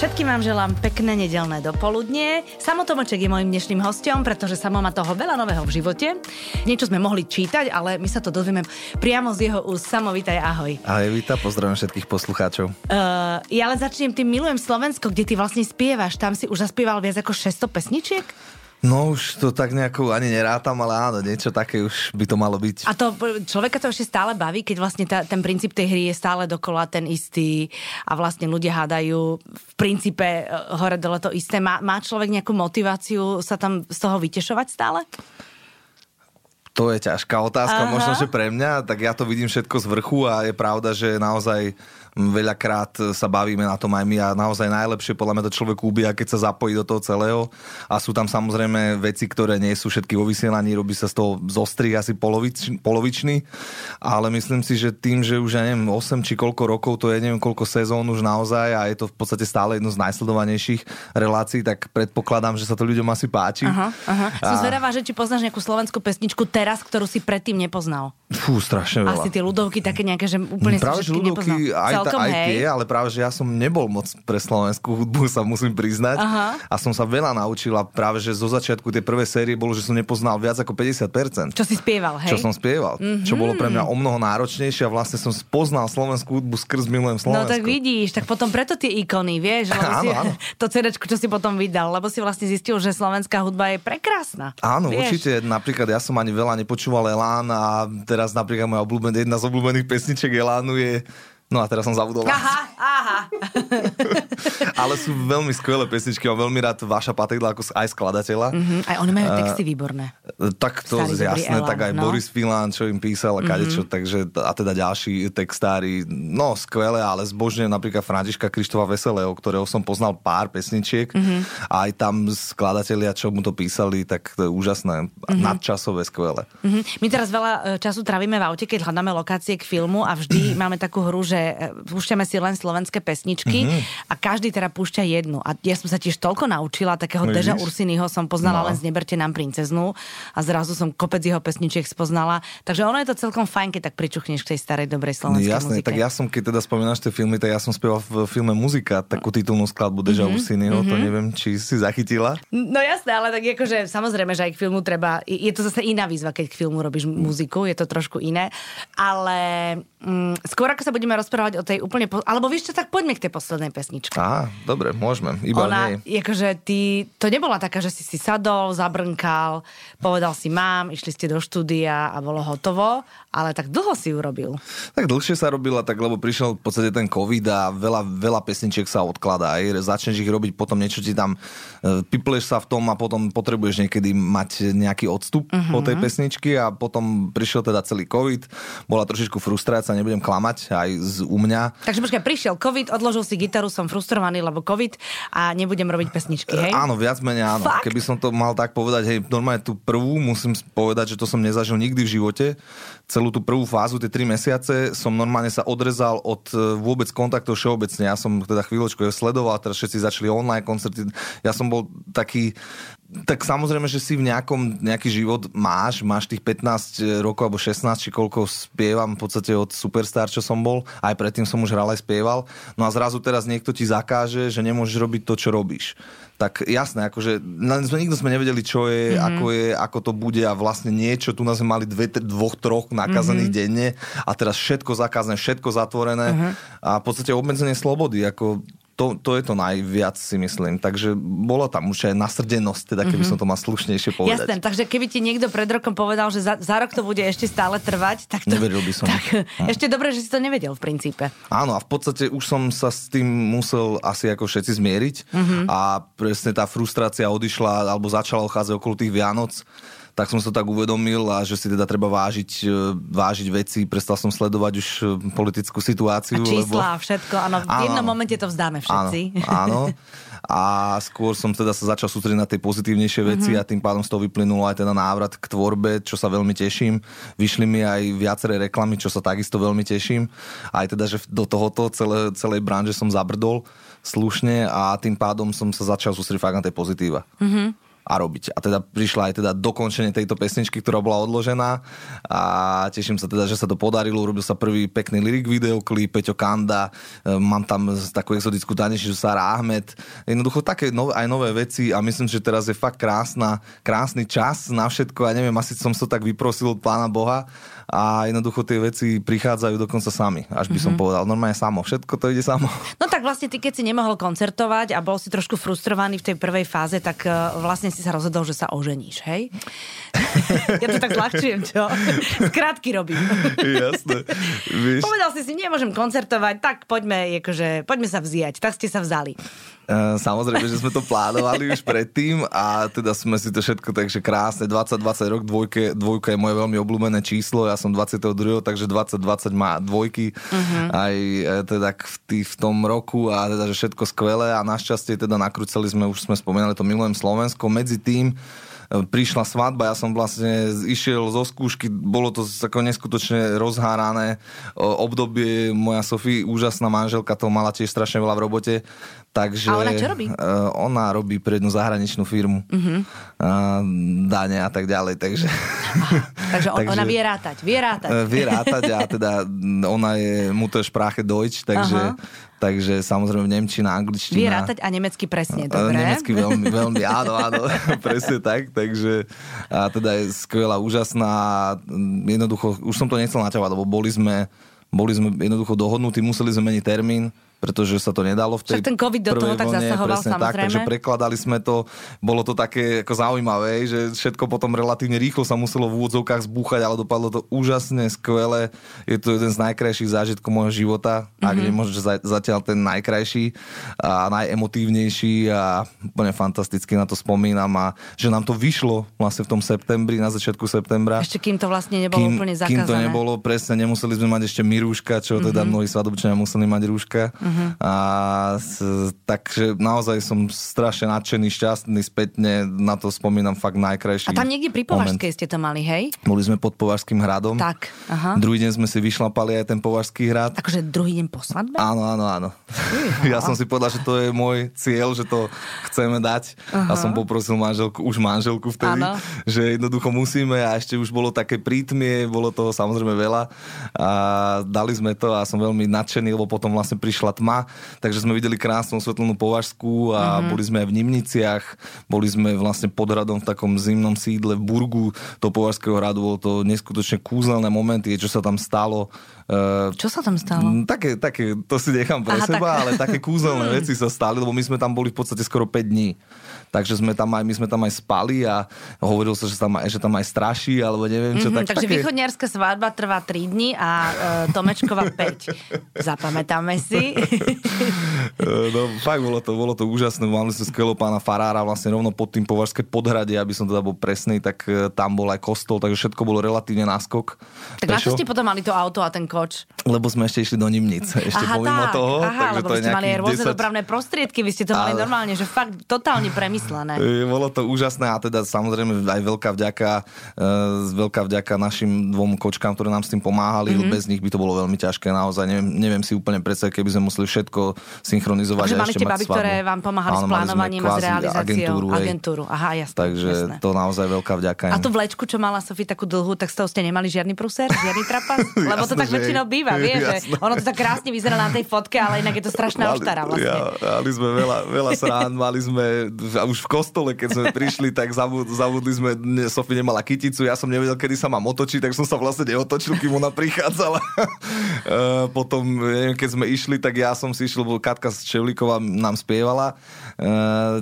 Všetkým vám želám pekné nedelné dopoludnie. Samo Tomoček je môjim dnešným hostom, pretože Samo má toho veľa nového v živote. Niečo sme mohli čítať, ale my sa to dozvieme priamo z jeho úst. Samo, vítaj, ahoj. Ahoj, víta, pozdravím všetkých poslucháčov. Uh, ja ale začnem tým Milujem Slovensko, kde ty vlastne spievaš. Tam si už zaspieval viac ako 600 pesničiek? No už to tak nejako ani nerátam, ale áno, niečo také už by to malo byť. A to človeka to ešte stále baví, keď vlastne ta, ten princíp tej hry je stále dokola ten istý a vlastne ľudia hádajú v princípe e, hore dole to isté. Má, má človek nejakú motiváciu sa tam z toho vytešovať stále? To je ťažká otázka, Aha. možno, že pre mňa, tak ja to vidím všetko z vrchu a je pravda, že naozaj veľakrát sa bavíme na tom aj my a naozaj najlepšie podľa mňa to človek ubíja, keď sa zapojí do toho celého a sú tam samozrejme veci, ktoré nie sú všetky vo vysielaní, robí sa z toho zostrih asi polovič, polovičný, ale myslím si, že tým, že už ja neviem 8 či koľko rokov, to je neviem koľko sezón už naozaj a je to v podstate stále jedno z najsledovanejších relácií, tak predpokladám, že sa to ľuďom asi páči. Aha, aha. Som a... zvedavá, že či poznáš nejakú slovenskú pesničku teraz, ktorú si predtým nepoznal. Fú, strašne veľa. Asi tie ľudovky také nejaké, že úplne Práve, si ľudovky, aj celkom, aj hej. tie, ale práve, že ja som nebol moc pre slovenskú hudbu, sa musím priznať. Aha. A som sa veľa naučil a práve, že zo začiatku tie prvé série bolo, že som nepoznal viac ako 50%. Čo si spieval, hej? Čo som spieval. Mm-hmm. Čo bolo pre mňa o mnoho náročnejšie a vlastne som poznal slovenskú hudbu skrz Milujem Slovensku. No tak vidíš, tak potom preto tie ikony, vieš, áno, si, áno. to CD, čo si potom vydal, lebo si vlastne zistil, že slovenská hudba je prekrásna. Áno, vieš? určite. Napríklad ja som ani veľa nepočúval Elán a teraz napríklad moja obľúbená, jedna z obľúbených pesniček Elánu je No a teraz som zabudol. Aha, aha. Ale sú veľmi skvelé pesničky, mám veľmi rád Vaša Patridla ako aj skladateľa. Uh-huh. Aj oni majú texty uh, výborné. Tak to Starý, jasné, Elan, tak aj no. Boris Filan, čo im písal a kadečo, uh-huh. takže a teda ďalší textári, no skvelé, ale zbožne napríklad Františka Krištofa Veselého, ktorého som poznal pár pesničiek uh-huh. a aj tam skladatelia, čo mu to písali, tak to je úžasné, uh-huh. nadčasové, skvelé. Uh-huh. My teraz veľa e, času trávime v aute, keď hľadáme lokácie k filmu a vždy máme takú hru, že E, púšťame si len slovenské pesničky mm-hmm. a každý teda púšťa jednu. A ja som sa tiež toľko naučila, takého no, Deža Ursinyho som poznala no. len z Neberte nám princeznu a zrazu som kopec jeho pesničiek spoznala. Takže ono je to celkom fajn, keď tak pričuchneš k tej starej dobrej slovenskej Jasné, muzike. tak ja som, keď teda spomínaš tie filmy, tak ja som spieval v filme Muzika, takú titulnú skladbu Deža mm-hmm. Ursinyho, mm-hmm. to mhm. neviem, či si zachytila. No jasné, ale tak akože samozrejme, že aj k filmu treba, je to zase iná výzva, keď k filmu robíš muziku, je to trošku iné, ale mm, skôr ako sa budeme rozprávať o tej úplne, po... alebo vieš čo, tak poďme k tej poslednej pesničke. Á, dobre, môžeme, iba Ona, nej. akože ty, to nebola taká, že si si sadol, zabrnkal, povedal si mám, išli ste do štúdia a bolo hotovo, ale tak dlho si ju robil. Tak dlhšie sa robila, tak lebo prišiel v podstate ten covid a veľa, veľa pesničiek sa odkladá. Aj začneš ich robiť, potom niečo ti tam, e, pipleš sa v tom a potom potrebuješ niekedy mať nejaký odstup uh-huh. po tej mhm. pesničky a potom prišiel teda celý covid, bola trošičku frustrácia, nebudem klamať, aj z u mňa. Takže počkaj, prišiel covid, odložil si gitaru, som frustrovaný, lebo covid a nebudem robiť pesničky, hej? Áno, viac menej áno. Fakt? Keby som to mal tak povedať, hej, normálne tú prvú musím povedať, že to som nezažil nikdy v živote celú tú prvú fázu, tie tri mesiace, som normálne sa odrezal od e, vôbec kontaktov všeobecne. Ja som teda chvíľočku sledoval, teraz všetci začali online koncerty. Ja som bol taký tak samozrejme, že si v nejakom, nejaký život máš, máš tých 15 rokov alebo 16, či koľko spievam v podstate od Superstar, čo som bol, aj predtým som už hral aj spieval, no a zrazu teraz niekto ti zakáže, že nemôžeš robiť to, čo robíš. Tak jasné, akože nikto sme nevedeli, čo je, mm-hmm. ako je, ako to bude a vlastne niečo, tu nás sme mali dve, dvoch, troch nakazaných mm-hmm. denne a teraz všetko zakázané, všetko zatvorené mm-hmm. a v podstate obmedzenie slobody, ako to, to je to najviac si myslím. Takže bola tam už aj nasrdenosť, teda keby mm-hmm. som to mal slušnejšie povedať. Jasné, takže keby ti niekto pred rokom povedal, že za, za rok to bude ešte stále trvať, tak to... Neveril by som. Tak, hm. Ešte dobre, že si to nevedel v princípe. Áno, a v podstate už som sa s tým musel asi ako všetci zmieriť mm-hmm. a presne tá frustrácia odišla alebo začala ochádzať okolo tých Vianoc tak som sa tak uvedomil a že si teda treba vážiť, e, vážiť veci. Prestal som sledovať už e, politickú situáciu. A čísla lebo... všetko, áno. V áno, jednom momente to vzdáme všetci. Áno, áno. A skôr som teda sa začal sústrediť na tie pozitívnejšie veci mm-hmm. a tým pádom z toho vyplynulo aj teda návrat k tvorbe, čo sa veľmi teším. Vyšli mi aj viaceré reklamy, čo sa takisto veľmi teším. Aj teda, že do tohoto celé, celej branže som zabrdol slušne a tým pádom som sa začal sústrediť fakt na tie pozitíva. Mm-hmm a robiť. A teda prišla aj teda dokončenie tejto pesničky, ktorá bola odložená a teším sa teda, že sa to podarilo. Urobil sa prvý pekný lyric videoklip, Peťo Kanda, e, mám tam takú exotickú tanečnicu Sara Ahmed. Jednoducho také nové, aj nové veci a myslím, že teraz je fakt krásna, krásny čas na všetko. Ja neviem, asi som sa tak vyprosil od Pána Boha a jednoducho tie veci prichádzajú dokonca sami, až by som mm-hmm. povedal. Normálne samo, všetko to ide samo. No tak vlastne ty, keď si nemohol koncertovať a bol si trošku frustrovaný v tej prvej fáze, tak e, vlastne si sa rozhodol, že sa oženíš, hej? ja to tak zľahčujem, čo? Skrátky robím. Jasné. Víš... Povedal si si, nemôžem koncertovať, tak poďme, akože, poďme sa vziať. Tak ste sa vzali. Eh, samozrejme, že sme to plánovali už predtým a teda sme si to všetko takže krásne. 2020 rok, dvojke, dvojka je moje veľmi obľúbené číslo, ja som 22, takže 2020 má dvojky. Uh-huh. aj eh, teda v, tý, v tom roku a teda, že všetko skvelé. A našťastie teda nakrúcali sme, už sme spomínali to Milujem Slovensko, medzi tým prišla svadba, ja som vlastne išiel zo skúšky, bolo to ako neskutočne rozhárané obdobie, moja Sofie, úžasná manželka, to mala tiež strašne veľa v robote, takže... A ona čo robí? Ona robí pre jednu zahraničnú firmu, uh-huh. dane a tak ďalej, takže... Takže, on, takže ona vie rátať, vie rátať. Vie rátať a teda ona je Muttersprache Deutsch, takže uh-huh takže samozrejme Nemčina, angličtina. Vie rátať a nemecky presne, dobre. Nemecky veľmi, veľmi, áno, áno, presne tak, takže a teda je skvelá, úžasná, jednoducho, už som to nechcel naťahovať, lebo boli sme, boli sme jednoducho dohodnutí, museli sme meniť termín, pretože sa to nedalo v tej Však ten COVID do toho tak zasahoval samozrejme. Tak, takže prekladali sme to, bolo to také ako zaujímavé, že všetko potom relatívne rýchlo sa muselo v úvodzovkách zbúchať, ale dopadlo to úžasne, skvelé. Je to jeden z najkrajších zážitkov môjho života, mm-hmm. ak nie možno zatiaľ ten najkrajší a najemotívnejší a úplne fantasticky na to spomínam a že nám to vyšlo vlastne v tom septembri, na začiatku septembra. Ešte kým to vlastne nebolo kým, úplne zakázané. Kým to nebolo, presne, nemuseli sme mať ešte my rúška, čo mm-hmm. teda mnohí svadobčania museli mať rúška. Mm-hmm Uh-huh. A s, takže naozaj som strašne nadšený, šťastný, spätne na to spomínam fakt najkrajší A tam niekde pri Považskej ste to mali, hej? Boli sme pod Považským hradom. Tak, aha. Druhý deň sme si vyšlapali aj ten Považský hrad. Takže druhý deň po svadbe? Áno, áno, áno. Uh-huh. Ja som si povedal, že to je môj cieľ, že to chceme dať. Uh-huh. A som poprosil manželku, už manželku vtedy, ano. že jednoducho musíme a ešte už bolo také prítmie, bolo toho samozrejme veľa. A dali sme to a som veľmi nadšený, lebo potom vlastne prišla tma, takže sme videli krásnu svetlnú považskú a mm-hmm. boli sme aj v Nimniciach, boli sme vlastne pod radom v takom zimnom sídle v Burgu toho považského radu, bolo to neskutočne kúzelné momenty, čo sa tam stalo. Uh, čo sa tam stalo? Také, také, to si nechám pre Aha, seba, tak... ale také kúzelné veci sa stali, lebo my sme tam boli v podstate skoro 5 dní takže sme tam aj, my sme tam aj spali a hovoril sa, že tam, aj, že tam aj straší, alebo neviem čo. Mm-hmm, tak, takže také... východniarská svadba trvá 3 dní a uh, Tomečková 5. Zapamätáme si. no fakt bolo to, bolo to úžasné. Mali sme skvelého pána Farára vlastne rovno pod tým považské podhrade, aby som teda bol presný, tak uh, tam bol aj kostol, takže všetko bolo relatívne náskok. Tak na čo ste potom mali to auto a ten koč? Lebo sme ešte išli do Nimnic, ešte aha, pomimo tak, toho. Aha, takže lebo to ste mali aj rôzne 10... dopravné prostriedky, vy ste to mali ale... normálne, že fakt totálne premyslené. Bolo to úžasné a teda samozrejme aj veľká vďaka, uh, veľká vďaka našim dvom kočkám, ktoré nám s tým pomáhali. Mm-hmm. Bez nich by to bolo veľmi ťažké naozaj. Neviem, neviem si úplne predstaviť, keby sme museli všetko synchronizovať. Takže mali tie baby, ktoré vám pomáhali Áno, s plánovaním a s realizáciou. Agentúru, agentúru. Aha, jasné. Takže jasné. to naozaj veľká vďaka. A tú vlečku, čo mala Sofie takú dlhú, tak z toho ste nemali žiadny pruser, žiadny trapas? Lebo to tak väčšinou býva, vie, že ono to tak krásne vyzerá na tej fotke, ale inak je to strašná oštara vlastne. Ja, mali sme veľa, veľa srán, mali sme už v kostole, keď sme prišli, tak zabudli sme, Sofie nemala kyticu, ja som nevedel, kedy sa mám otočiť, tak som sa vlastne neotočil, kým ona prichádzala. Eh, potom, neviem, keď sme išli, tak ja som si išiel, lebo Katka Čevlíková nám spievala,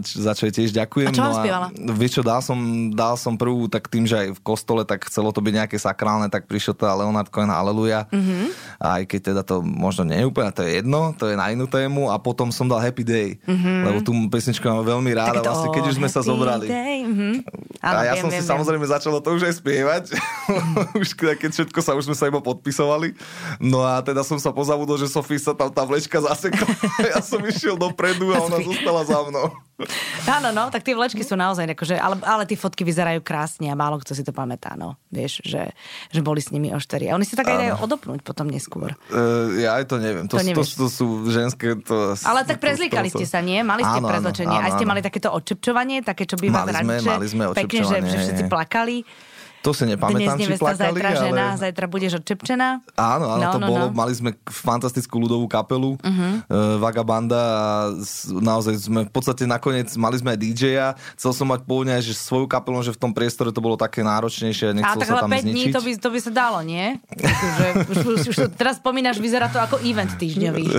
za čo jej tiež ďakujem. A čo no a, spievala? Vieš čo, dal som, dal som prvú, tak tým, že aj v kostole, tak chcelo to byť nejaké sakrálne, tak prišiel tá Leonard Cohen Aleluja. Mm-hmm. Aj keď teda to možno nie je úplne, to je jedno, to je na inú tému. A potom som dal Happy Day, mm-hmm. lebo tú pesničku mám veľmi ráda. Vlastne, keď už sme sa zobrali. Mm-hmm. a ja viem, som viem, si viem. samozrejme začal to už aj spievať. už keď všetko sa, už sme sa iba podpisovali. No a teda som sa pozabudol, že Sofie sa tam tá vlečka zasekla. ja som išiel dopredu a ona zostala za mnou. Áno, no, tak tie vlečky sú naozaj, akože, ale, ale tie fotky vyzerajú krásne a málo kto si to pamätá, no. Vieš, že, že boli s nimi ošterí. A oni si tak aj dajú odopnúť potom neskôr. Uh, ja aj to neviem. To, to, to, to sú ženské... To, ale tak prezlíkali ste sa, nie? Mali ste áno, prezlečenie. Áno, áno, aj ste mali takéto odčepčovanie, také, čo býva mali sme, mali sme pekne, že, že všetci plakali. To si nepamätám, Dnes či plakali, zajtra ale... zajtra budeš odčepčená. Áno, áno, no, to no, bolo. No. Mali sme fantastickú ľudovú kapelu, uh-huh. uh, Vagabanda a naozaj sme v podstate nakoniec mali sme aj DJ-a. Chcel som mať pôvodne aj že svoju kapelu, že v tom priestore to bolo také náročnejšie nechcel a tak sa tam 5 zničiť. dní to by, to by sa dalo, nie? že, už, už, už to, teraz spomínaš, vyzerá to ako event týždňový.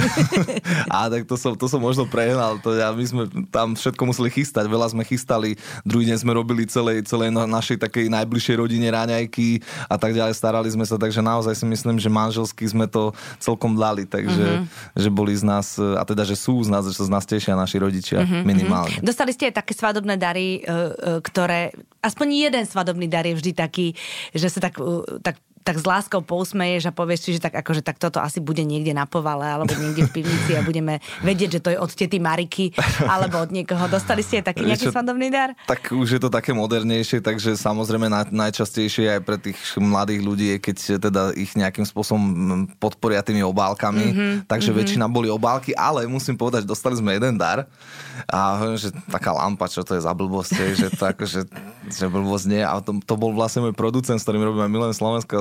a tak to som, to som možno prehnal. To ja, my sme tam všetko museli chystať. Veľa sme chystali. Druhý deň sme robili celej, celej našej takej najbližšej rodine ráňajky a tak ďalej. Starali sme sa, takže naozaj si myslím, že manželsky sme to celkom dali, takže mm-hmm. že boli z nás, a teda, že sú z nás, že sa z nás tešia naši rodičia mm-hmm. minimálne. Dostali ste aj také svadobné dary, e, e, ktoré, aspoň jeden svadobný dar je vždy taký, že sa tak, e, tak tak s láskou pousmeješ a povieš si, že tak akože tak toto asi bude niekde na povale alebo niekde v pivnici a budeme vedieť, že to je od tety Mariky alebo od niekoho. Dostali ste aj taký nejaký svadobný dar? Tak už je to také modernejšie, takže samozrejme naj, najčastejšie aj pre tých mladých ľudí je, keď teda ich nejakým spôsobom podporia tými obálkami, mm-hmm, takže mm-hmm. väčšina boli obálky, ale musím povedať, dostali sme jeden dar a hovorím, že taká lampa, čo to je za blbosť, že to akože, že blbosť nie. A to, to bol vlastne môj producent, s ktorým robíme Milen Slovenska,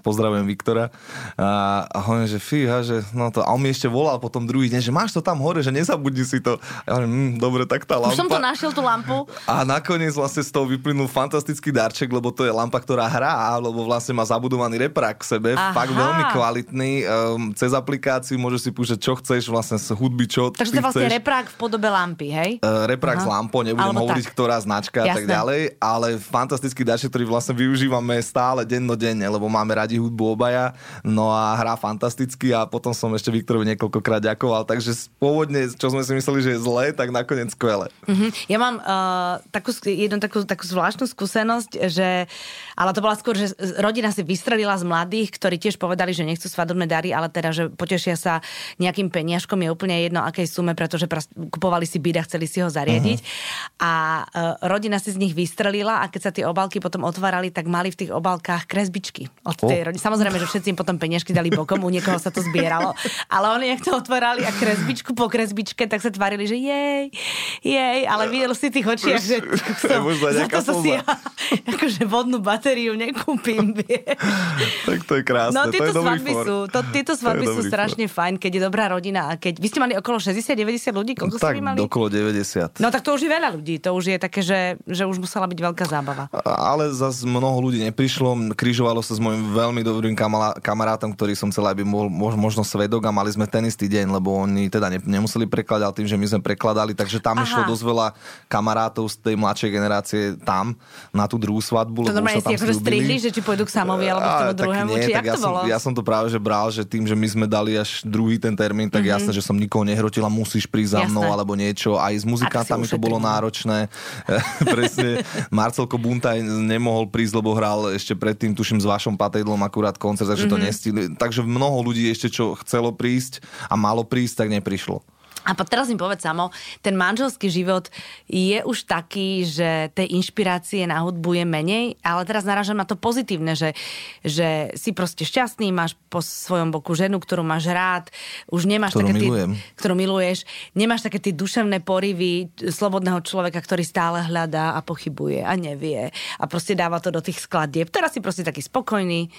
pozdravujem Viktora. A, a hovorím, že fíha, že no to, a on mi ešte volal potom druhý deň, že máš to tam hore, že nezabudni si to. A ja hovorím, hm, dobre, tak tá lampa. Už som to našiel, tú lampu. A nakoniec vlastne z toho vyplynul fantastický darček, lebo to je lampa, ktorá hrá, lebo vlastne má zabudovaný reprak k sebe, Aha. fakt veľmi kvalitný. Um, cez aplikáciu môžeš si púšťať, čo chceš, vlastne z hudby, čo Takže to je vlastne reprák v podobe lampy hej? Uh, reprak Aha. s lampou, nebudem Alebo hovoriť, tak. ktorá značka a tak ďalej, ale fantastický daček, ktorý vlastne využívame stále dennodenne, lebo máme radi hudbu obaja, no a hrá fantasticky a potom som ešte Viktorovi niekoľkokrát ďakoval, takže pôvodne, čo sme si mysleli, že je zlé, tak nakoniec skvelé. Uh-huh. Ja mám uh, takú, jednu takú, takú zvláštnu skúsenosť, že, ale to bola skôr, že rodina si vystrelila z mladých, ktorí tiež povedali, že nechcú svadobné dary, ale teda, že potešia sa nejakým peniažkom, je úplne jedno, akej sume, pretože kupovali si byt a chceli si ho zariadiť. Uh-huh. A uh, rodina si z nich vystrelila a keď sa tie obálky potom otvárali, tak mali v tých obálkach kresbičky od tej rodiny. Samozrejme, že všetci im potom peniažky dali bokom, u niekoho sa to zbieralo. Ale oni, ak to otvárali a kresbičku po kresbičke, tak sa tvárili, že jej, jej, ale videl si tých očiach, že som, za to sa si ja, akože vodnú batériu nekúpim, Tak to je krásne, no, tieto to je svadby sú, to, tieto svadby sú strašne for. fajn, keď je dobrá rodina a keď... Vy ste mali okolo 60-90 ľudí, koľko tak, ste mali? okolo okolo 90. No tak to už je veľa ľudí, to už je také, že, že už musela byť veľká zábava. Ale zase mnoho ľudí neprišlo, križovalo sa s môjim veľmi dobrým kamarátom, ktorý som chcel, aby bol možno svedok a mali sme ten istý deň, lebo oni teda ne, nemuseli prekladať, ale tým, že my sme prekladali, takže tam Aha. išlo dosť veľa kamarátov z tej mladšej generácie tam na tú druhú svadbu. To normálne si akože strihli, že či pôjdu k Samovi alebo k tomu druhému, nie, či jak ja to bolo? Som, ja som to práve že bral, že tým, že my sme dali až druhý ten termín, tak mm-hmm. jasné, že som nikoho nehrotila, musíš prísť za mnou alebo niečo čo aj s muzikantami to bolo náročné. Presne, Marcelko Buntaj nemohol prísť, lebo hral ešte predtým, tuším, s vašom patejdlom akurát koncert, takže mm-hmm. to nestihli. Takže mnoho ľudí ešte, čo chcelo prísť a malo prísť, tak neprišlo. A teraz mi povedz samo, ten manželský život je už taký, že tej inšpirácie na hudbu je menej, ale teraz narážam na to pozitívne, že, že si proste šťastný, máš po svojom boku ženu, ktorú máš rád, už nemáš ktorú také milujem. Ty, ktorú miluješ, nemáš také tie duševné porivy slobodného človeka, ktorý stále hľadá a pochybuje a nevie a proste dáva to do tých skladieb. Teraz si proste taký spokojný.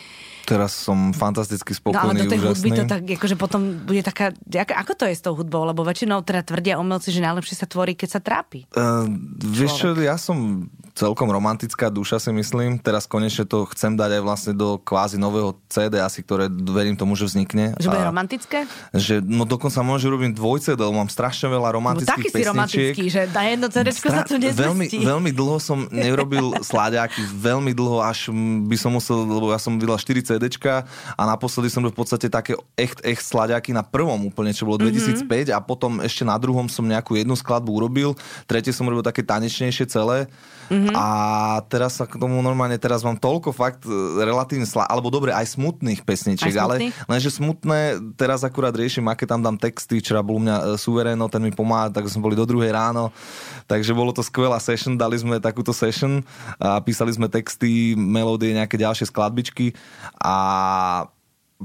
Teraz som fantasticky spokojný, no, ale do tej úžasný. hudby to tak, akože potom bude taká, ako, ako to je s tou hudbou, lebo väčšinou teda tvrdia umelci, že najlepšie sa tvorí, keď sa trápi. Uh, vieš čo, ja som celkom romantická duša si myslím. Teraz konečne to chcem dať aj vlastne do kvázi nového CD asi, ktoré verím tomu, že vznikne. Že bude romantické? Že, no dokonca môžem robiť dvoj CD, lebo mám strašne veľa romantických no, taký pesničiek. si romantický, že na jedno CD Stra- sa tu nezmestí. Veľmi, veľmi dlho som nerobil sláďaky, veľmi dlho, až by som musel, lebo ja som vydal 4 CDčka a naposledy som v podstate také echt, echt sláďaky na prvom úplne, čo bolo 2005 mm-hmm. a potom ešte na druhom som nejakú jednu skladbu urobil, tretie som robil také tanečnejšie celé. Mm-hmm. A teraz sa k tomu normálne, teraz mám toľko fakt e, relatívne slá, alebo dobre, aj smutných pesničiek, aj ale lenže smutné, teraz akurát riešim, aké tam dám texty, včera bol u mňa e, Suvereno, ten mi pomáha, tak sme boli do druhej ráno, takže bolo to skvelá session, dali sme takúto session a písali sme texty, melódie, nejaké ďalšie skladbičky a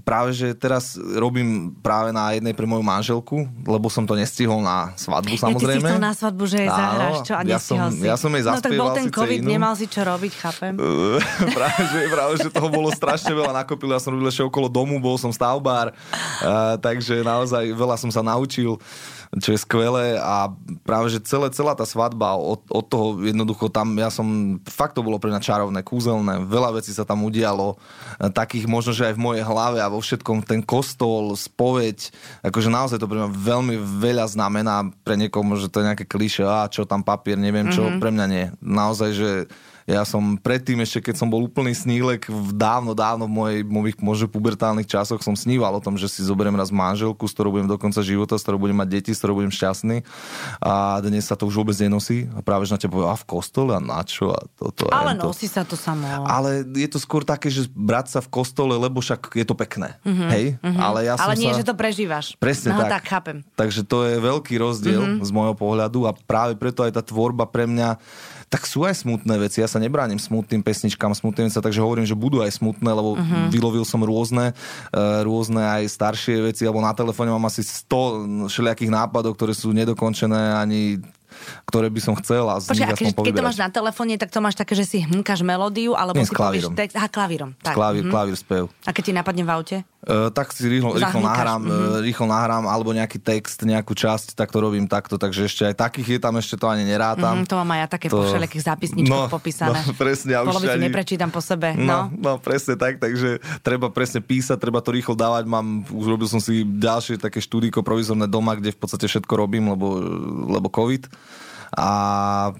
práve, že teraz robím práve na jednej pre moju manželku, lebo som to nestihol na svadbu samozrejme. Ja ty si na svadbu, že jej zahráš, čo? A ja som, si. ja som jej No tak bol ten COVID, inú. nemal si čo robiť, chápem. práve, že, práve, že toho bolo strašne veľa nakopil. Ja som robil ešte okolo domu, bol som stavbár, uh, takže naozaj veľa som sa naučil čo je skvelé a práve, že celé, celá tá svadba od, od toho jednoducho tam, ja som, fakt to bolo pre mňa čarovné, kúzelné, veľa vecí sa tam udialo, e, takých možno, že aj v mojej hlave a vo všetkom ten kostol, spoveď, akože naozaj to pre mňa veľmi veľa znamená, pre niekoho že to je nejaké kliše, a čo tam papier, neviem čo, mm-hmm. pre mňa nie. Naozaj, že ja som predtým ešte, keď som bol úplný snílek, v dávno, dávno v mojej, mojich možno pubertálnych časoch som sníval o tom, že si zoberiem raz manželku, s ktorou budem do konca života, s ktorou budem mať deti, s ktorou budem šťastný. A dnes sa to už vôbec nenosí. A práve, že na teba a v kostole a na čo? A toto, Ale to. nosí sa to samo. Ale je to skôr také, že brať sa v kostole, lebo však je to pekné. Mm-hmm. Hej? Mm-hmm. Ale, ja Ale nie, sa... že to prežívaš. Presne no, tak. tak chápem. Takže to je veľký rozdiel mm-hmm. z môjho pohľadu a práve preto aj tá tvorba pre mňa tak sú aj smutné veci. Ja sa nebránim smutným pesničkám, smutným sa, takže hovorím, že budú aj smutné, lebo uh-huh. vylovil som rôzne, uh, rôzne aj staršie veci, alebo na telefóne mám asi 100 všelijakých nápadov, ktoré sú nedokončené ani ktoré by som chcel a z Počkej, nich aspoň keď, to máš na telefóne, tak to máš také, že si hmkáš melódiu, alebo Nie, si klavírom. povieš text. Aha, klavírom. Tak. Klavír, mhm. klavír spev. A keď ti napadne v aute? Uh, tak si rýchlo, rýchlo nahrám, mm-hmm. rýchlo nahrám, alebo nejaký text, nejakú časť, tak to robím takto, takže ešte aj takých je tam, ešte to ani nerátam. Mm, to mám aj ja také to... po všelijakých zápisničkoch no, popísané. No, presne, ja Polovicu ani... neprečítam po sebe. No, no. no, presne tak, takže treba presne písať, treba to rýchlo dávať. Mám, už robil som si ďalšie také štúdiko provizorné doma, kde v podstate všetko robím, lebo, lebo COVID a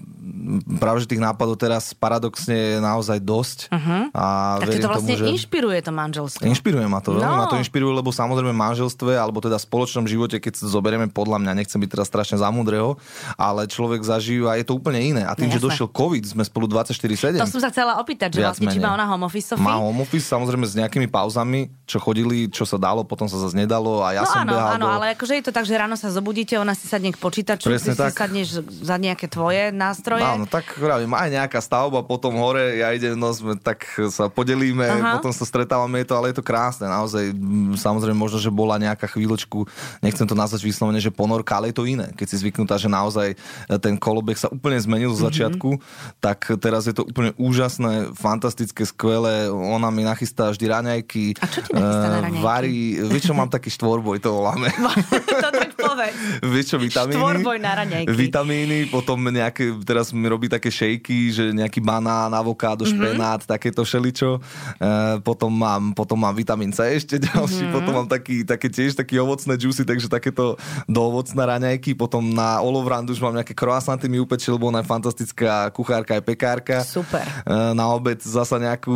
práve, že tých nápadov teraz paradoxne je naozaj dosť. Uh-huh. A tak to vlastne tomu, že... inšpiruje to manželstvo. Inšpiruje ma to, no. ma to inšpiruje, lebo samozrejme manželstve, alebo teda v spoločnom živote, keď zoberieme podľa mňa, nechcem byť teraz strašne zamudrého, ale človek zažíva, je to úplne iné. A tým, no, že došiel COVID, sme spolu 24-7. To som sa chcela opýtať, že vlastne či má ona home office, Sophie? Má home office, samozrejme s nejakými pauzami, čo chodili, čo sa dalo, potom sa zase nedalo a ja no, som áno, behal áno, do... ale akože je to tak, že ráno sa zobudíte, ona si sadne k počítaču, Presne ty tak. si sadneš za nejaké tvoje nástroje. Áno, tak vravím, aj nejaká stavba, potom hore, ja idem, no sme, tak sa podelíme, Aha. potom sa stretávame, je to, ale je to krásne, naozaj, samozrejme, možno, že bola nejaká chvíľočku, nechcem to nazvať vyslovene, že ponorka, ale je to iné, keď si zvyknutá, že naozaj ten kolobek sa úplne zmenil z začiatku, mm-hmm. tak teraz je to úplne úžasné, fantastické, skvelé, ona mi nachystá vždy raňajky. A čo ti nachystá na raňajky? Varí, vieš čo, mám taký štvorboj, to voláme. to tak povedz. Vieš čo, vitamíny? Štvorboj na raňajky. Vitamíny, potom nejaké, teraz mi robí také šejky, že nejaký banán, avokádo, mm-hmm. špenát, takéto všeličo. E, potom, mám, potom mám vitamín C ešte ďalší, mm-hmm. potom mám taký, také tiež také ovocné juicy, takže takéto do ovocné raňajky. Potom na Olovrandu už mám nejaké croissanty mi upečil, lebo ona je fantastická kuchárka aj pekárka. Super. E, na obed zasa nejakú,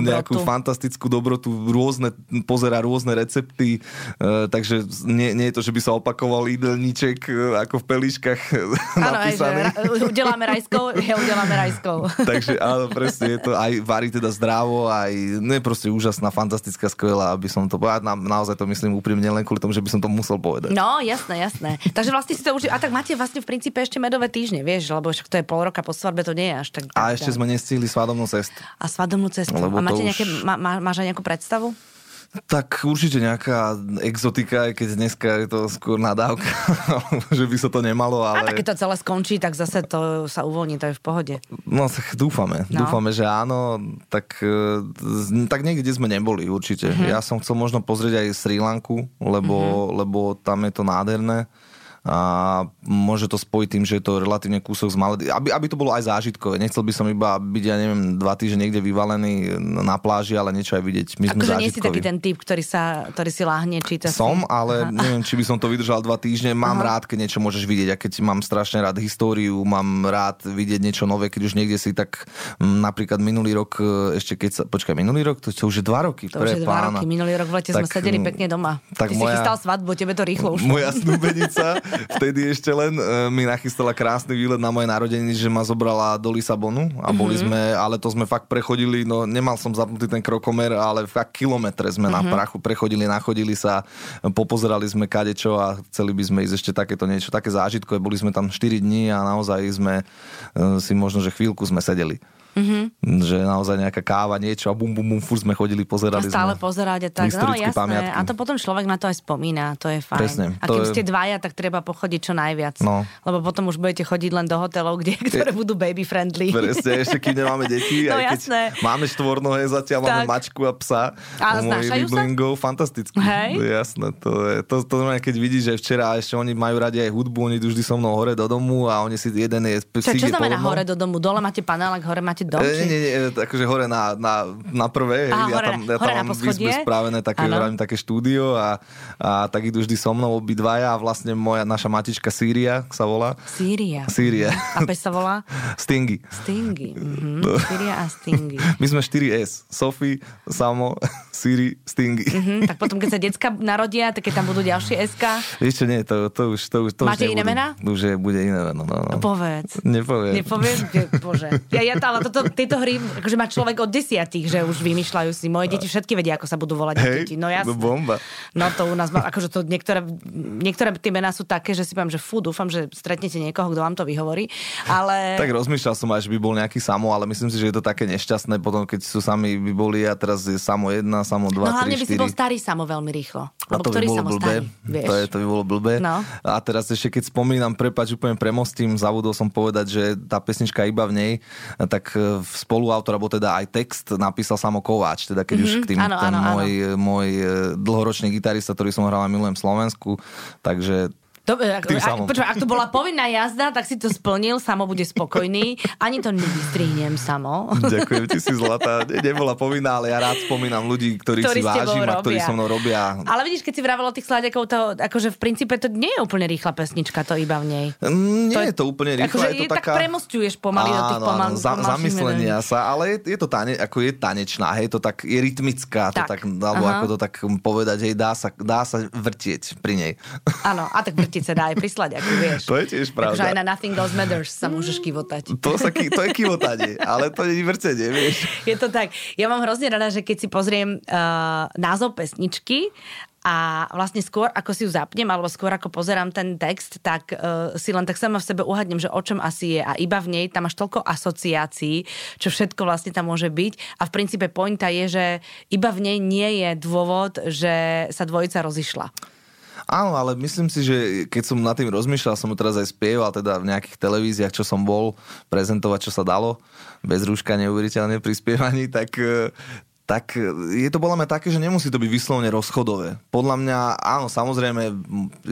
nejakú fantastickú dobrotu, rôzne, pozera rôzne recepty, e, takže nie, nie je to, že by sa opakoval jídelníček e, ako v pelíškach napísaný. Že udeláme rajskou, ja udeláme rajskou. Takže áno, presne, je to aj varí teda zdravo, aj, no je proste úžasná, fantastická, skvelá, aby som to povedal, na, naozaj to myslím úprimne len kvôli tomu, že by som to musel povedať. No, jasné, jasné. Takže vlastne si to už, a tak máte vlastne v princípe ešte medové týždne, vieš, lebo však to je pol roka po svadbe, to nie je až tak. A ešte sme nestihli svadobnú cestu. A svadobnú cestu. Lebo a máte už... nejaké, má, má, máš aj nejakú predstavu? Tak určite nejaká exotika, aj keď dneska je to skôr nadávka, že by sa to nemalo, ale... A keď to celé skončí, tak zase to sa uvoľní, to je v pohode. No tak dúfame, no. dúfame, že áno, tak, e, tak niekde sme neboli určite. Uh-huh. Ja som chcel možno pozrieť aj Sri Lanku, lebo, uh-huh. lebo tam je to nádherné a môže to spojiť tým, že je to relatívne kúsok z Maledy. Aby, aby to bolo aj zážitkové. Nechcel by som iba byť, ja neviem, dva týždne niekde vyvalený na pláži, ale niečo aj vidieť. My sme akože nie si taký ten typ, ktorý, sa, ktorý si láhne, číta Som, si. ale Aha. neviem, či by som to vydržal dva týždne. Mám Aha. rád, keď niečo môžeš vidieť. A keď mám strašne rád históriu, mám rád vidieť niečo nové, keď už niekde si tak m, napríklad minulý rok, e, ešte keď sa, počkaj, minulý rok, to, to už je dva roky. To už je dva roky. Minulý rok v lete tak, sme sedeli pekne doma. Tak Ty moja, si chystal svadbu, tebe to rýchlo už. Moja snúbenica vtedy ešte len uh, mi nachystala krásny výlet na moje narodeniny, že ma zobrala do Lisabonu a boli mm-hmm. sme, ale to sme fakt prechodili, no nemal som zapnutý ten krokomer, ale fakt kilometre sme mm-hmm. na mhm. prachu prechodili, nachodili sa, popozerali sme kadečo a chceli by sme ísť ešte takéto niečo, také zážitkové. Boli sme tam 4 dní a naozaj sme uh, si možno, že chvíľku sme sedeli. Mm-hmm. Že naozaj nejaká káva, niečo a bum, bum, bum, fur sme chodili, pozerali a stále sme. pozerať a tak. No jasné. Pamiatky. A to potom človek na to aj spomína, to je fajn. Presne, a keď je... ste dvaja, tak treba pochodiť čo najviac. No. Lebo potom už budete chodiť len do hotelov, kde, ktoré je... budú baby friendly. Presne, ešte keď nemáme deti. no aj jasné. Keď máme štvornohé, zatiaľ tak. máme mačku a psa. A znášajú sa? fantasticky. Hej. Je jasné. To, je, to, to, to keď vidíš, že včera ešte oni majú radi aj hudbu, oni vždy so mnou hore do domu a oni si jeden je... Čo, čo znamená hore do domu? Dole máte panelák, hore máte dom? E, nie, nie, akože hore na, na, na prvé. Aha, ja tam, ja tam mám v spravené také, vravím, také štúdio a, a tak idú vždy so mnou obidvaja a vlastne moja naša matička Sýria sa volá. Sýria. Sýria. A pes sa volá? Stingy. Stingy. Mhm. Sýria a Stingy. My sme 4S. Sophie, Samo, Siri, Stingy. Mhm, tak potom, keď sa decka narodia, tak keď tam budú ďalšie SK. Vieš čo, nie, to, to už, to už, to Máte už iné mená? Už je, bude iné meno. No, no. Povedz. Nepoviem. Nepovieš? Bože. Ja, ja, ale toto, tieto hry akože má človek od desiatých, že už vymýšľajú si. Moje deti všetky vedia, ako sa budú volať Hej, deti. No jasne. Bomba. No to u nás má, akože to niektoré, niektoré tie mená sú také, že si poviem, že fú, dúfam, že stretnete niekoho, kto vám to vyhovorí. Ale... Tak rozmýšľal som aj, že by bol nejaký samo, ale myslím si, že je to také nešťastné potom, keď sú sami by boli a teraz je samo jedna, samo dva, No hlavne by si bol starý samo veľmi rýchlo. A to by bolo blbé. Starý, to, je, to by bolo blbé. No. A teraz ešte keď spomínam, prepač, úplne premostím, zabudol som povedať, že tá pesnička iba v nej, tak e, spoluautor, alebo teda aj text napísal samo Kováč, teda keď mm-hmm. už k tým, ano, ten ano, môj, ano. môj e, dlhoročný gitarista, ktorý som hral a milujem Slovensku, takže to, ak, ak, počúva, ak to bola povinná jazda, tak si to splnil, samo bude spokojný. Ani to nevystrihnem samo. Ďakujem, ty si zlatá. Ne, nebola povinná, ale ja rád spomínam ľudí, ktorých ktorí si vážim a ktorí so mnou robia. Ale vidíš, keď si vravel o tých sládekov, to akože v princípe to nie je úplne rýchla pesnička, to iba v nej. Mm, nie to je, to úplne rýchla. Akože je to taká... tak premostuješ pomaly áno, do tých pomal, za, zamyslenia sa, ale je, je to tane, ako je tanečná, hej, to tak je rytmická, tak. to tak, alebo Aha. ako to tak povedať, hej, dá sa, dá sa vrtieť pri nej. Áno, a tak vrtieť sa dá aj pri ako vieš. To je tiež pravda. Takže aj na Nothing Else Matters sa môžeš kivotať. To, sa, to je kivotanie, ale to je vrtenie, vieš. Je to tak. Ja mám hrozne rada, že keď si pozriem uh, názov pesničky a vlastne skôr, ako si ju zapnem, alebo skôr ako pozerám ten text, tak uh, si len tak sama v sebe uhadnem, že o čom asi je. A iba v nej tam máš toľko asociácií, čo všetko vlastne tam môže byť. A v princípe pointa je, že iba v nej nie je dôvod, že sa dvojica rozišla. Áno, ale myslím si, že keď som nad tým rozmýšľal, som mu teraz aj spieval teda v nejakých televíziách, čo som bol, prezentovať, čo sa dalo, bez rúška neuveriteľne pri spievaní, tak, tak je to podľa mňa také, že nemusí to byť vyslovene rozchodové. Podľa mňa, áno, samozrejme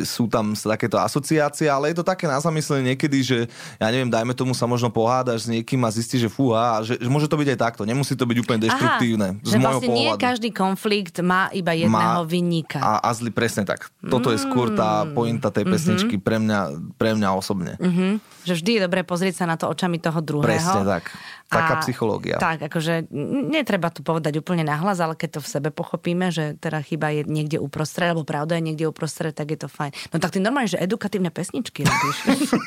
sú tam takéto asociácie, ale je to také na zamyslenie niekedy, že ja neviem, dajme tomu sa možno pohádaš s niekým a zistíš, že fúha, že, že môže to byť aj takto. Nemusí to byť úplne deštruktívne. Aha, z že vlastne nie každý konflikt má iba jedného má, vinníka. A, a zli presne tak. Toto mm. je skôr tá mm. pointa tej mhm. pesničky mm-hmm. pre, mňa, pre mňa osobne. Mm-hmm. Že vždy je dobré pozrieť sa na to očami toho druhého. Presne tak. Taká a, psychológia. Tak, akože netreba to povedať úplne nahlas, ale keď to v sebe pochopíme, že teda chyba je niekde uprostred, alebo pravda je niekde uprostred, tak je to fajn. No tak ty normálne, že edukatívne pesničky robíš.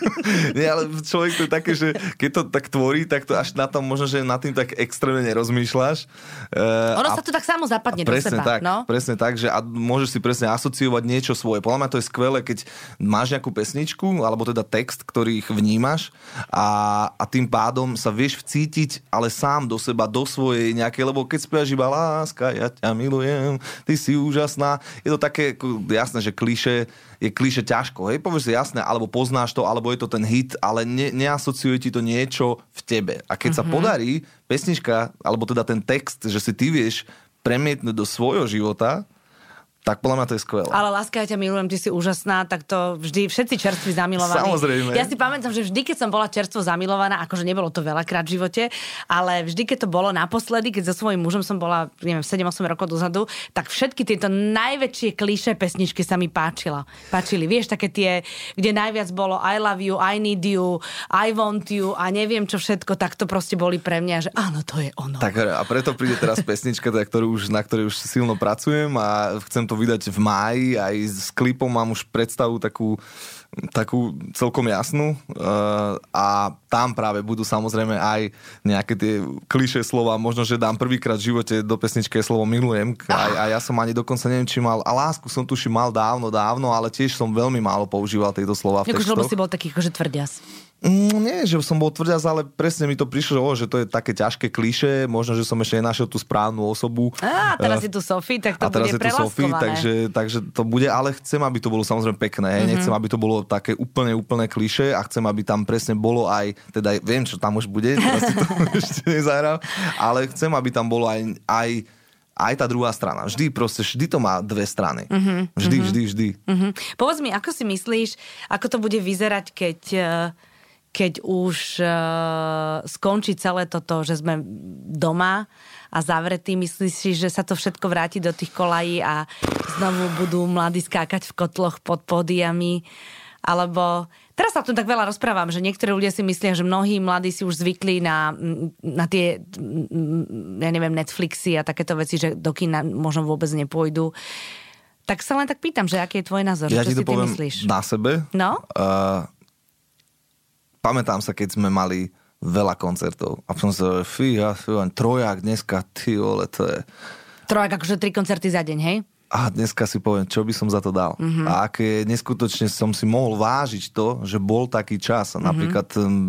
Nie, ale človek to je také, že keď to tak tvorí, tak to až na tom možno, že nad tým tak extrémne nerozmýšľaš. Uh, ono sa to tak samo zapadne do seba. Tak, no? Presne tak, že a môžeš si presne asociovať niečo svoje. Podľa mňa to je skvelé, keď máš nejakú pesničku, alebo teda text, ktorý ich vnímaš a, a tým pádom sa vieš vcítiť cítiť ale sám do seba, do svojej nejakej, lebo keď spievaš iba láska, ja ťa milujem, ty si úžasná, je to také, jasné, že kliše, je kliše ťažko, hej, povieš si jasné, alebo poznáš to, alebo je to ten hit, ale ne, neasociuje ti to niečo v tebe. A keď mm-hmm. sa mhm. podarí pesnička, alebo teda ten text, že si ty vieš premietnúť do svojho života, tak podľa mňa to je skvelé. Ale láska, ja ťa milujem, ty si úžasná, tak to vždy všetci čerství zamilovaní. Samozrejme. Ja si pamätám, že vždy, keď som bola čerstvo zamilovaná, akože nebolo to veľakrát v živote, ale vždy, keď to bolo naposledy, keď so svojím mužom som bola, neviem, 7-8 rokov dozadu, tak všetky tieto najväčšie kliše pesničky sa mi páčila. Páčili. Vieš, také tie, kde najviac bolo I love you, I need you, I want you a neviem čo všetko, tak to proste boli pre mňa, že áno, to je ono. Tak a preto príde teraz pesnička, teda, ktorú už, na ktorej už silno pracujem a chcem to to vydať v máji, aj s klipom mám už predstavu takú takú celkom jasnú uh, a tam práve budú samozrejme aj nejaké tie klišé slova, možno, že dám prvýkrát v živote do pesničky slovo milujem a, a ja som ani dokonca neviem, či mal, a lásku som tuši mal dávno, dávno, ale tiež som veľmi málo používal tieto slova v textoch. Lebo si bol taký akože tvrdias. Mm, nie, že som bol tvrdiac, ale presne mi to prišlo, že, to je také ťažké kliše, možno, že som ešte nenašiel tú správnu osobu. Á, teraz uh, je tu Sofie, tak to a teraz bude je tu Sofie, takže, takže to bude, ale chcem, aby to bolo samozrejme pekné, mm-hmm. nechcem, aby to bolo také úplne, úplne kliše a chcem, aby tam presne bolo aj, teda viem, čo tam už bude, teraz si to ešte nezahral, ale chcem, aby tam bolo aj, aj aj tá druhá strana. Vždy proste, vždy to má dve strany. Uh-huh, vždy, uh-huh. vždy, vždy. Uh-huh. Povedz mi, ako si myslíš, ako to bude vyzerať, keď uh keď už uh, skončí celé toto, že sme doma a zavretí, myslíš si, že sa to všetko vráti do tých kolají a znovu budú mladí skákať v kotloch pod pódiami? Alebo teraz sa tom tak veľa rozprávam, že niektorí ľudia si myslia, že mnohí mladí si už zvykli na, na tie, ja neviem, Netflixy a takéto veci, že do kina možno vôbec nepôjdu. Tak sa len tak pýtam, že aký je tvoj názor? Ja čo si poviem myslíš? na sebe. No? Uh, pamätám sa, keď sme mali veľa koncertov. A som sa, fíha, fíha, trojak dneska, ty vole, to je... Trojak, akože tri koncerty za deň, hej? A dneska si poviem, čo by som za to dal. Mm-hmm. A aké neskutočne som si mohol vážiť to, že bol taký čas. Mm-hmm. Napríklad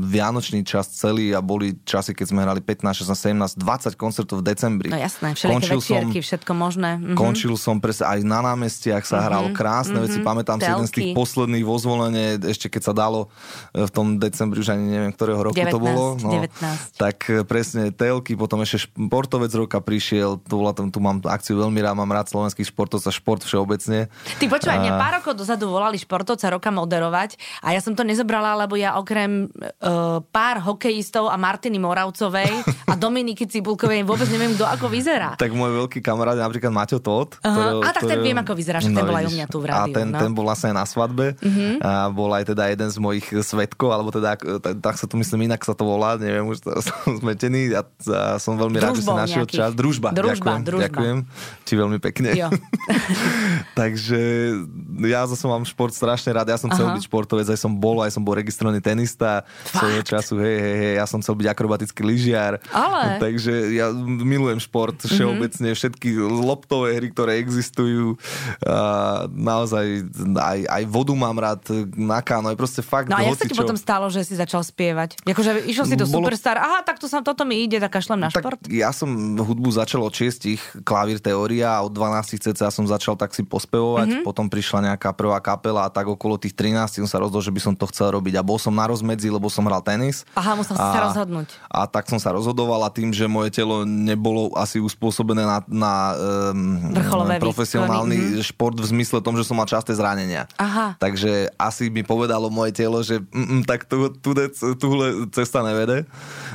Vianočný čas celý a boli časy, keď sme hrali 15, 16, 17, 20 koncertov v decembri. No jasné, všelijaké večierky, som, všetko možné. Mm-hmm. Končil som presne aj na námestiach sa mm-hmm. hralo krásne mm-hmm. veci. Pamätám Telky. si jeden z tých posledných vo zvolenie, ešte keď sa dalo e, v tom decembri, už ani neviem, ktorého roku 19, to bolo. No, 19. Tak e, presne telky, potom ešte športovec roka prišiel, tu, tu mám akciu veľmi rád, mám rád slovenských šport športovca, šport všeobecne. Ty počúvaj, a... mňa pár rokov dozadu volali športovca roka moderovať a ja som to nezobrala, lebo ja okrem uh, pár hokejistov a Martiny Moravcovej a Dominiky Cibulkovej vôbec neviem, kto ako vyzerá. Tak môj veľký kamarát napríklad Maťo Todd. Uh-huh. a tak ten viem, ako vyzerá, že no, ten bol aj u mňa tu v rádiu. A ten, no. ten bol vlastne na svadbe uh-huh. a bol aj teda jeden z mojich svetkov, alebo teda tak sa to myslím, inak sa to volá, neviem, už som zmetený a, a som veľmi rád, že si našiel čas. Družba. Družba, ďakujem, družba. ďakujem ti veľmi pekne. Jo. Takže ja zase mám šport strašne rád. Ja som chcel Aha. byť športovec, aj som bol, aj som bol registrovaný tenista svojho času. Hej, hej, hej, ja som chcel byť akrobatický lyžiar. Ale... Takže ja milujem šport mhm. všeobecne, mm-hmm. všetky loptové hry, ktoré existujú. A naozaj aj, aj vodu mám rád na káno, aj proste fakt No a jak sa ti potom stalo, že si začal spievať? Jakože išiel si do Bolo... Superstar, aha, tak to sa, toto mi ide, tak kašlem na šport? Tak ja som hudbu začal od 6 klavír teória a od 12 cca som začal tak si pospevovať, mm-hmm. potom prišla nejaká prvá kapela a tak okolo tých 13 som sa rozhodol, že by som to chcel robiť a bol som na rozmedzi, lebo som hral tenis. Aha, musel a, sa rozhodnúť. A tak som sa rozhodoval a tým, že moje telo nebolo asi uspôsobené na, na um, profesionálny mm-hmm. šport v zmysle tom, že som mal časté zranenia. Aha. Takže asi mi povedalo moje telo, že mm, mm, tak tu, tu, tuhle cesta nevede.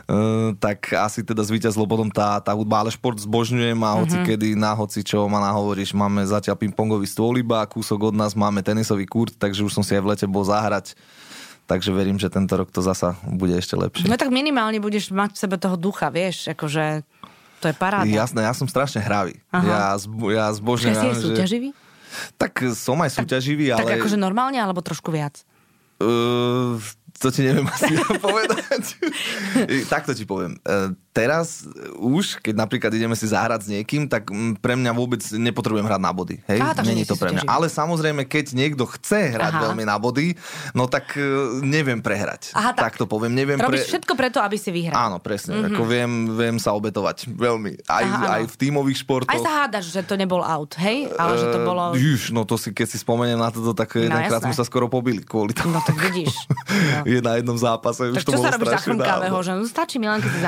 Uh, tak asi teda zvíťazilo potom tá, tá hudba, ale šport zbožňujem a hoci mm-hmm. kedy na hoci čo ma nahovoríš, máme zatiaľ pingpongový stôl iba, kúsok od nás máme tenisový kurt, takže už som si aj v lete bol zahrať. Takže verím, že tento rok to zasa bude ešte lepšie. No tak minimálne budeš mať v sebe toho ducha, vieš, akože to je paráda. Jasné, ja som strašne hravý. Ja, zbo, ja zbožňujem. Že si súťaživý? Tak som aj súťaživý, tak, ale... Tak akože normálne, alebo trošku viac? Uh, to ti neviem asi povedať. Takto ti poviem. Uh, teraz už, keď napríklad ideme si zahrať s niekým, tak pre mňa vôbec nepotrebujem hrať na body. Hej? Á, Není to pre mňa. Ale samozrejme, keď niekto chce hrať Aha. veľmi na body, no tak uh, neviem prehrať. Aha, tak. tak to poviem. Neviem Robíš pre... všetko preto, aby si vyhral. Áno, presne. Mm-hmm. Ako viem, viem sa obetovať veľmi. Aj, Aha, aj v tímových športoch. Aj sa hádaš, že to nebol out, hej? Ale že to bolo... Juž, no to si, keď si spomeniem na toto, tak no, jedenkrát sme sa skoro pobili kvôli tomu. No tak vidíš. No. Je na jednom zápase. Tak už to čo sa robíš za chrumkavého, že no, stačí mi len, keď si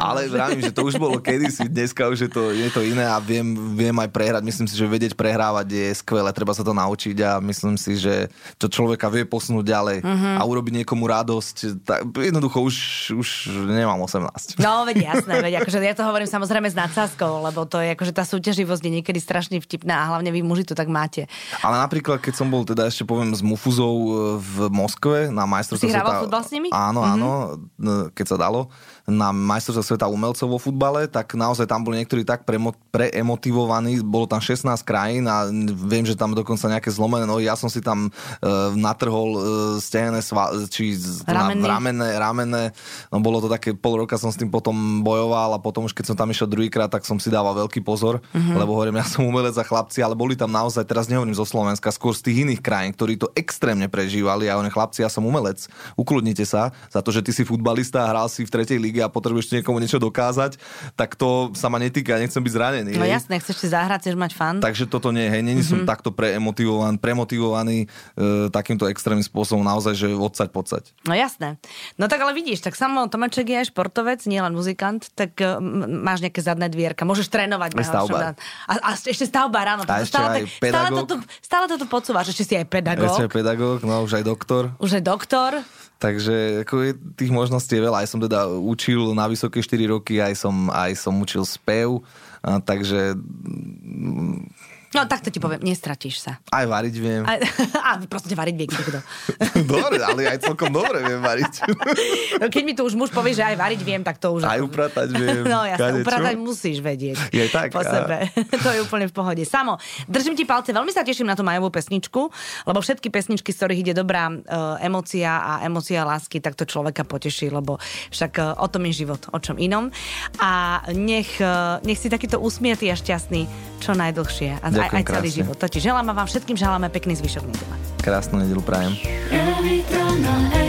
zapínka. Ale vravím, že to už bolo kedysi, dneska už je to, je to iné a viem, viem aj prehrať. Myslím si, že vedieť prehrávať je skvelé, treba sa to naučiť a myslím si, že to človeka vie posunúť ďalej uh-huh. a urobiť niekomu radosť. Tak, jednoducho už, už nemám 18. No, veď jasné, veď akože ja to hovorím samozrejme s nadsázkou, lebo to je akože tá súťaživosť je niekedy strašne vtipná a hlavne vy muži to tak máte. Ale napríklad, keď som bol teda ešte poviem s Mufuzou e, v Moskve na majstrovstve Si hrával futbal s nimi? Áno, áno, mm-hmm. keď sa dalo na majstrovstvách sveta umelcov vo futbale, tak naozaj tam boli niektorí tak premo, preemotivovaní, bolo tam 16 krajín a viem, že tam dokonca nejaké zlomené nohy, ja som si tam uh, natrhol uh, stehené sva, či Ramenný. ramené, ramené, no bolo to také, pol roka som s tým potom bojoval a potom už keď som tam išiel druhýkrát, tak som si dával veľký pozor, mm-hmm. lebo hovorím, ja som umelec za chlapci, ale boli tam naozaj, teraz nehovorím zo Slovenska, skôr z tých iných krajín, ktorí to extrémne prežívali a oni chlapci, ja som umelec, ukludnite sa za to, že ty si futbalista a hral si v tretej lige a potrebuješ niekomu niečo dokázať, tak to sa ma netýka, nechcem byť zranený. No hej. jasné, chceš si zahrať, chceš mať fan. Takže toto nie, hej, není mm-hmm. som takto preemotivovaný, premotivovaný e, takýmto extrémnym spôsobom, naozaj, že odsaď podsať. No jasné. No tak ale vidíš, tak samo Tomáček je aj športovec, nielen muzikant, tak uh, máš nejaké zadné dvierka, môžeš trénovať. Aj stavbár. A, a ešte stavbár, áno. A ešte stále, aj stále, pedagóg. to tu, stále to tu podsúvaš, ešte si aj pedagóg, Ešte aj pedagóg, no už aj doktor. už je doktor. Takže ako je, tých možností je veľa. Aj som teda učil na vysoké 4 roky, aj som, aj som učil spev, a, takže No tak to ti poviem, nestratíš sa. aj variť viem. A, a proste variť vie kto. dobre, ale aj celkom dobre viem variť. No, keď mi tu už muž povie, že aj variť viem, tak to už... Aj upratať viem. No jasne, kadečo. upratať musíš vedieť. Je tak, Po a- sebe. to je úplne v pohode. Samo, držím ti palce, veľmi sa teším na tú majovú pesničku, lebo všetky pesničky, z ktorých ide dobrá uh, emocia a emocia lásky, tak to človeka poteší, lebo však uh, o tom je život, o čom inom. A nech, uh, nech si takýto usmiatý a šťastný čo najdlhšie. A aj, Ďakujem aj celý krásne. život. To ti želám a vám všetkým želáme pekný zvyšok nedele. Krásnu nedelu prajem. Elitana,